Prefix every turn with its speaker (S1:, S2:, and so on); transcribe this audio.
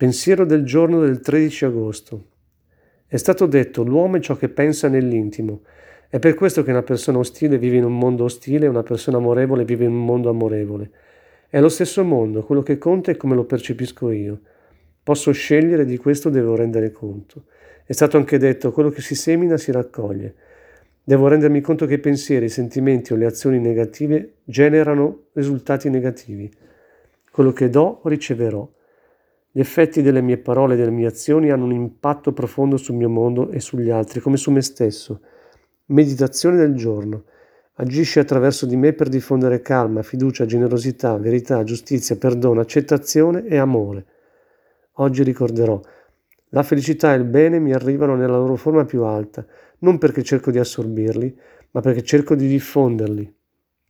S1: Pensiero del giorno del 13 agosto. È stato detto l'uomo è ciò che pensa nell'intimo. È per questo che una persona ostile vive in un mondo ostile e una persona amorevole vive in un mondo amorevole. È lo stesso mondo, quello che conta è come lo percepisco io. Posso scegliere, di questo devo rendere conto. È stato anche detto quello che si semina si raccoglie. Devo rendermi conto che i pensieri, i sentimenti o le azioni negative generano risultati negativi. Quello che do riceverò. Gli effetti delle mie parole e delle mie azioni hanno un impatto profondo sul mio mondo e sugli altri, come su me stesso. Meditazione del giorno. Agisce attraverso di me per diffondere calma, fiducia, generosità, verità, giustizia, perdono, accettazione e amore. Oggi ricorderò. La felicità e il bene mi arrivano nella loro forma più alta, non perché cerco di assorbirli, ma perché cerco di diffonderli.